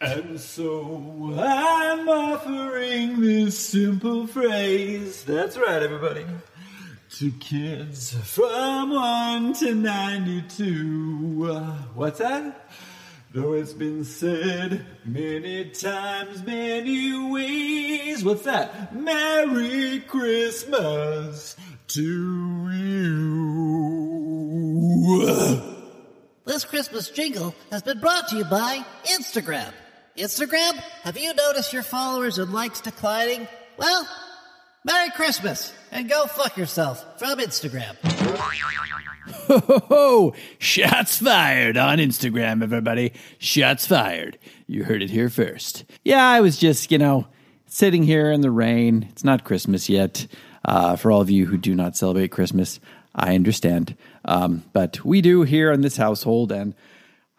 And so I'm offering this simple phrase. That's right, everybody. To kids from 1 to 92. Uh, what's that? Though it's been said many times, many ways. What's that? Merry Christmas to you. This Christmas jingle has been brought to you by Instagram. Instagram, have you noticed your followers and likes declining? Well, Merry Christmas and go fuck yourself from Instagram. Ho, ho, ho. Shots fired on Instagram, everybody. Shots fired. You heard it here first. Yeah, I was just, you know, sitting here in the rain. It's not Christmas yet. Uh, for all of you who do not celebrate Christmas, I understand. Um, but we do here in this household, and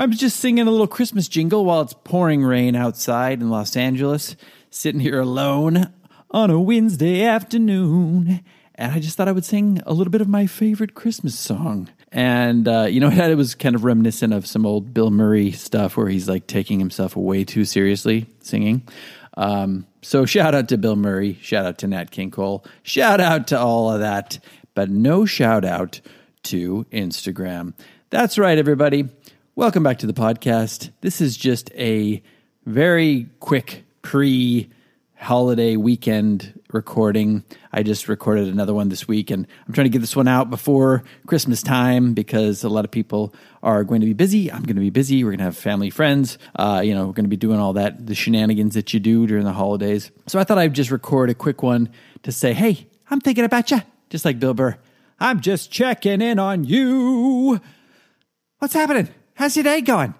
I'm just singing a little Christmas jingle while it's pouring rain outside in Los Angeles, sitting here alone on a Wednesday afternoon. And I just thought I would sing a little bit of my favorite Christmas song. And, uh, you know, it was kind of reminiscent of some old Bill Murray stuff where he's like taking himself way too seriously singing. Um, so shout out to Bill Murray, shout out to Nat King Cole, shout out to all of that, but no shout out to Instagram. That's right, everybody. Welcome back to the podcast. This is just a very quick pre holiday weekend recording. I just recorded another one this week and I'm trying to get this one out before Christmas time because a lot of people are going to be busy. I'm going to be busy. We're going to have family, friends. Uh, you know, we're going to be doing all that, the shenanigans that you do during the holidays. So I thought I'd just record a quick one to say, hey, I'm thinking about you, just like Bill Burr. I'm just checking in on you. What's happening? How's your day going?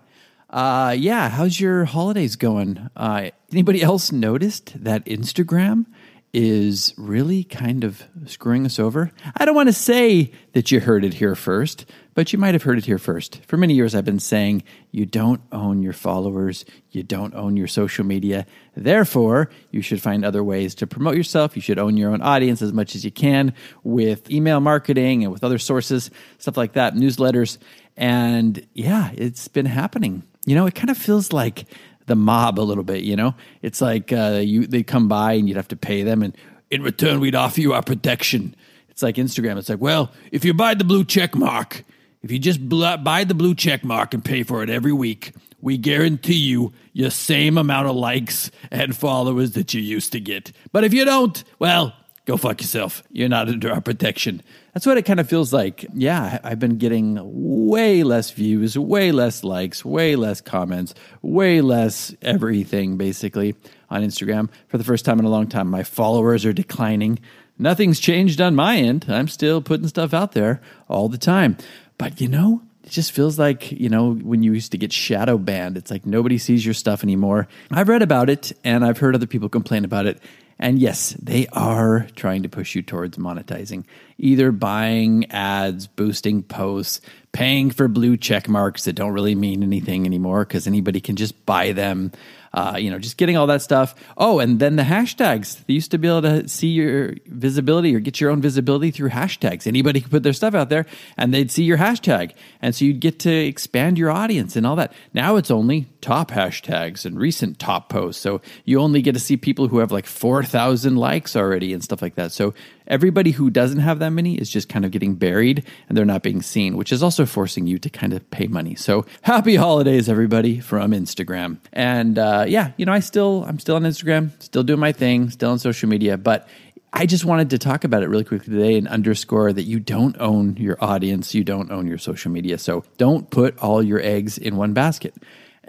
Uh, yeah, how's your holidays going? Uh, anybody else noticed that Instagram is really kind of screwing us over? I don't want to say that you heard it here first, but you might have heard it here first. For many years, I've been saying you don't own your followers, you don't own your social media. Therefore, you should find other ways to promote yourself. You should own your own audience as much as you can with email marketing and with other sources, stuff like that, newsletters. And yeah, it's been happening. You know, it kind of feels like the mob a little bit, you know? It's like uh, you they come by and you'd have to pay them and in return we'd offer you our protection. It's like Instagram. It's like, well, if you buy the blue check mark, if you just buy the blue check mark and pay for it every week, we guarantee you your same amount of likes and followers that you used to get. But if you don't, well, go fuck yourself. You're not under our protection. That's what it kind of feels like. Yeah, I've been getting way less views, way less likes, way less comments, way less everything basically on Instagram for the first time in a long time. My followers are declining. Nothing's changed on my end. I'm still putting stuff out there all the time. But you know, it just feels like, you know, when you used to get shadow banned, it's like nobody sees your stuff anymore. I've read about it and I've heard other people complain about it. And yes, they are trying to push you towards monetizing, either buying ads, boosting posts, paying for blue check marks that don't really mean anything anymore because anybody can just buy them uh, you know, just getting all that stuff. Oh, and then the hashtags. They used to be able to see your visibility or get your own visibility through hashtags. Anybody could put their stuff out there and they'd see your hashtag. And so you'd get to expand your audience and all that. Now it's only top hashtags and recent top posts. So you only get to see people who have like 4,000 likes already and stuff like that. So everybody who doesn't have that many is just kind of getting buried and they're not being seen, which is also forcing you to kind of pay money. So happy holidays, everybody, from Instagram. And uh, yeah, you know, I still, I'm still on Instagram, still doing my thing, still on social media, but I just wanted to talk about it really quickly today and underscore that you don't own your audience, you don't own your social media. So don't put all your eggs in one basket.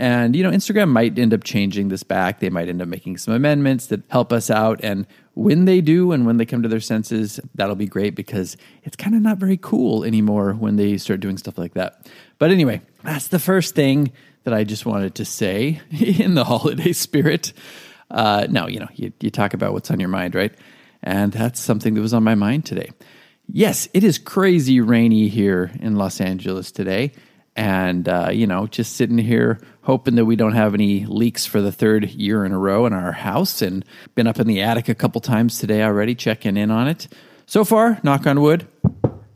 And, you know, Instagram might end up changing this back. They might end up making some amendments that help us out. And when they do and when they come to their senses, that'll be great because it's kind of not very cool anymore when they start doing stuff like that. But anyway, that's the first thing that I just wanted to say in the holiday spirit. Uh, you know, you, you talk about what's on your mind, right? And that's something that was on my mind today. Yes, it is crazy rainy here in Los Angeles today and uh, you know just sitting here hoping that we don't have any leaks for the third year in a row in our house and been up in the attic a couple times today already checking in on it. So far knock on wood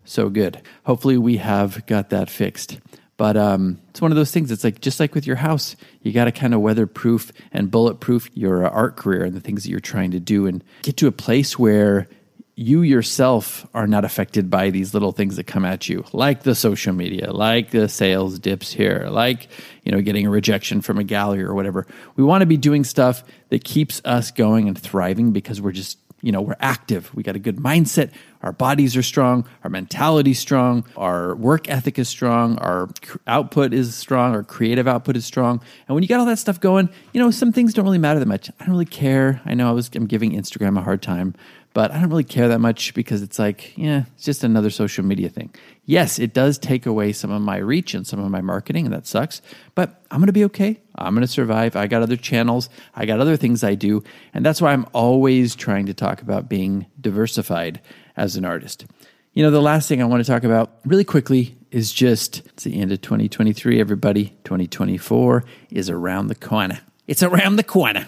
so good. Hopefully we have got that fixed. But um, it's one of those things it's like just like with your house you got to kind of weatherproof and bulletproof your art career and the things that you're trying to do and get to a place where you yourself are not affected by these little things that come at you, like the social media, like the sales dips here, like you know getting a rejection from a gallery or whatever. We want to be doing stuff that keeps us going and thriving because we're just you know we're active. We got a good mindset. Our bodies are strong. Our mentality's strong. Our work ethic is strong. Our output is strong. Our creative output is strong. And when you got all that stuff going, you know some things don't really matter that much. I don't really care. I know I was I'm giving Instagram a hard time but I don't really care that much because it's like, yeah, it's just another social media thing. Yes, it does take away some of my reach and some of my marketing, and that sucks, but I'm gonna be okay. I'm gonna survive. I got other channels, I got other things I do, and that's why I'm always trying to talk about being diversified as an artist. You know, the last thing I want to talk about really quickly is just it's the end of 2023, everybody. 2024 is around the corner. It's around the corner.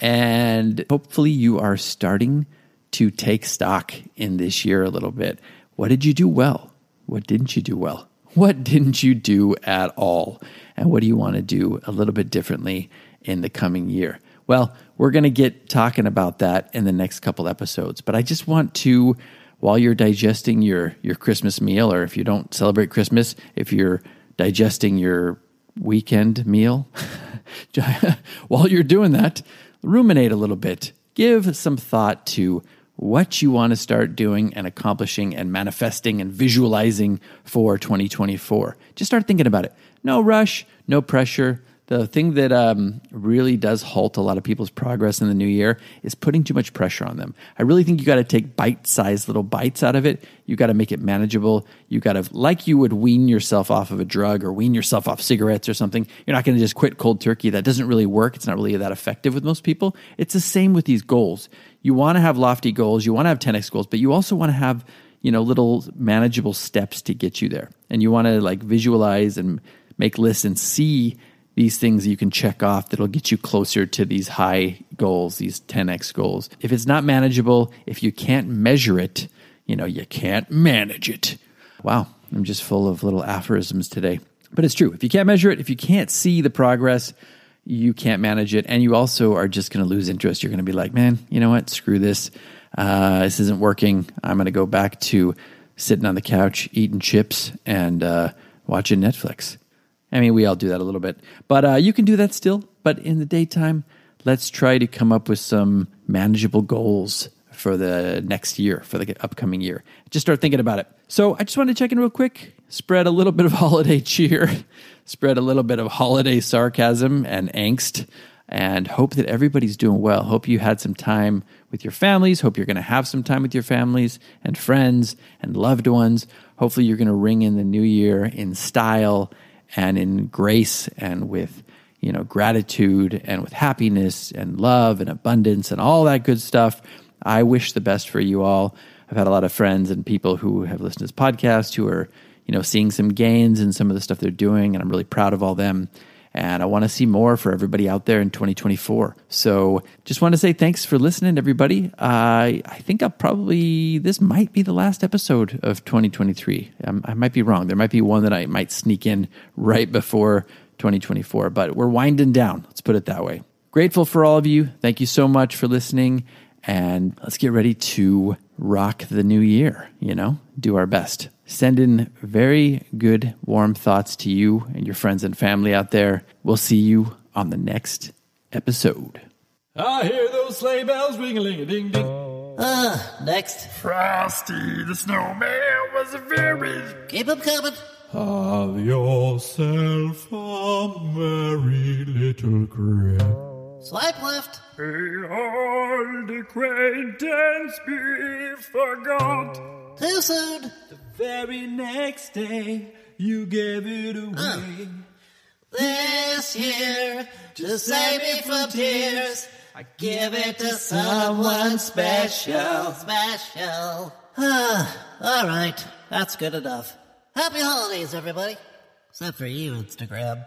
And hopefully, you are starting to take stock in this year a little bit. What did you do well? What didn't you do well? What didn't you do at all? And what do you want to do a little bit differently in the coming year? Well, we're going to get talking about that in the next couple episodes, but I just want to while you're digesting your your Christmas meal or if you don't celebrate Christmas, if you're digesting your weekend meal, while you're doing that, ruminate a little bit. Give some thought to what you want to start doing and accomplishing and manifesting and visualizing for 2024. Just start thinking about it. No rush, no pressure. The thing that um, really does halt a lot of people's progress in the new year is putting too much pressure on them. I really think you got to take bite sized little bites out of it. You got to make it manageable. You got to, like you would wean yourself off of a drug or wean yourself off cigarettes or something, you're not going to just quit cold turkey. That doesn't really work. It's not really that effective with most people. It's the same with these goals. You want to have lofty goals, you want to have 10x goals, but you also want to have you know little manageable steps to get you there and you want to like visualize and make lists and see these things you can check off that'll get you closer to these high goals, these 10x goals. If it's not manageable, if you can't measure it, you know, you can't manage it. Wow, I'm just full of little aphorisms today. But it's true. If you can't measure it, if you can't see the progress, you can't manage it. And you also are just going to lose interest. You're going to be like, man, you know what? Screw this. Uh, this isn't working. I'm going to go back to sitting on the couch, eating chips, and uh, watching Netflix. I mean, we all do that a little bit, but uh, you can do that still. But in the daytime, let's try to come up with some manageable goals for the next year, for the upcoming year. Just start thinking about it. So I just wanted to check in real quick, spread a little bit of holiday cheer, spread a little bit of holiday sarcasm and angst, and hope that everybody's doing well. Hope you had some time with your families. Hope you're going to have some time with your families and friends and loved ones. Hopefully, you're going to ring in the new year in style and in grace and with you know gratitude and with happiness and love and abundance and all that good stuff. I wish the best for you all. I've had a lot of friends and people who have listened to this podcast who are you know seeing some gains in some of the stuff they're doing, and I'm really proud of all them. And I want to see more for everybody out there in 2024. So just want to say thanks for listening, everybody. Uh, I think I'll probably, this might be the last episode of 2023. Um, I might be wrong. There might be one that I might sneak in right before 2024, but we're winding down. Let's put it that way. Grateful for all of you. Thank you so much for listening. And let's get ready to rock the new year, you know, do our best. Send in very good, warm thoughts to you and your friends and family out there. We'll see you on the next episode. I hear those sleigh bells ring-a-ling a ding ding. Uh, next. Frosty the snowman was a very. Keep 'em coming. Have yourself a merry little Christmas. Swipe left. May old acquaintance be forgot. Too soon. The very next day, you gave it away. This year, to save me from tears, I give it to someone special. Special. Ah, all right. That's good enough. Happy holidays, everybody. Except for you, Instagram.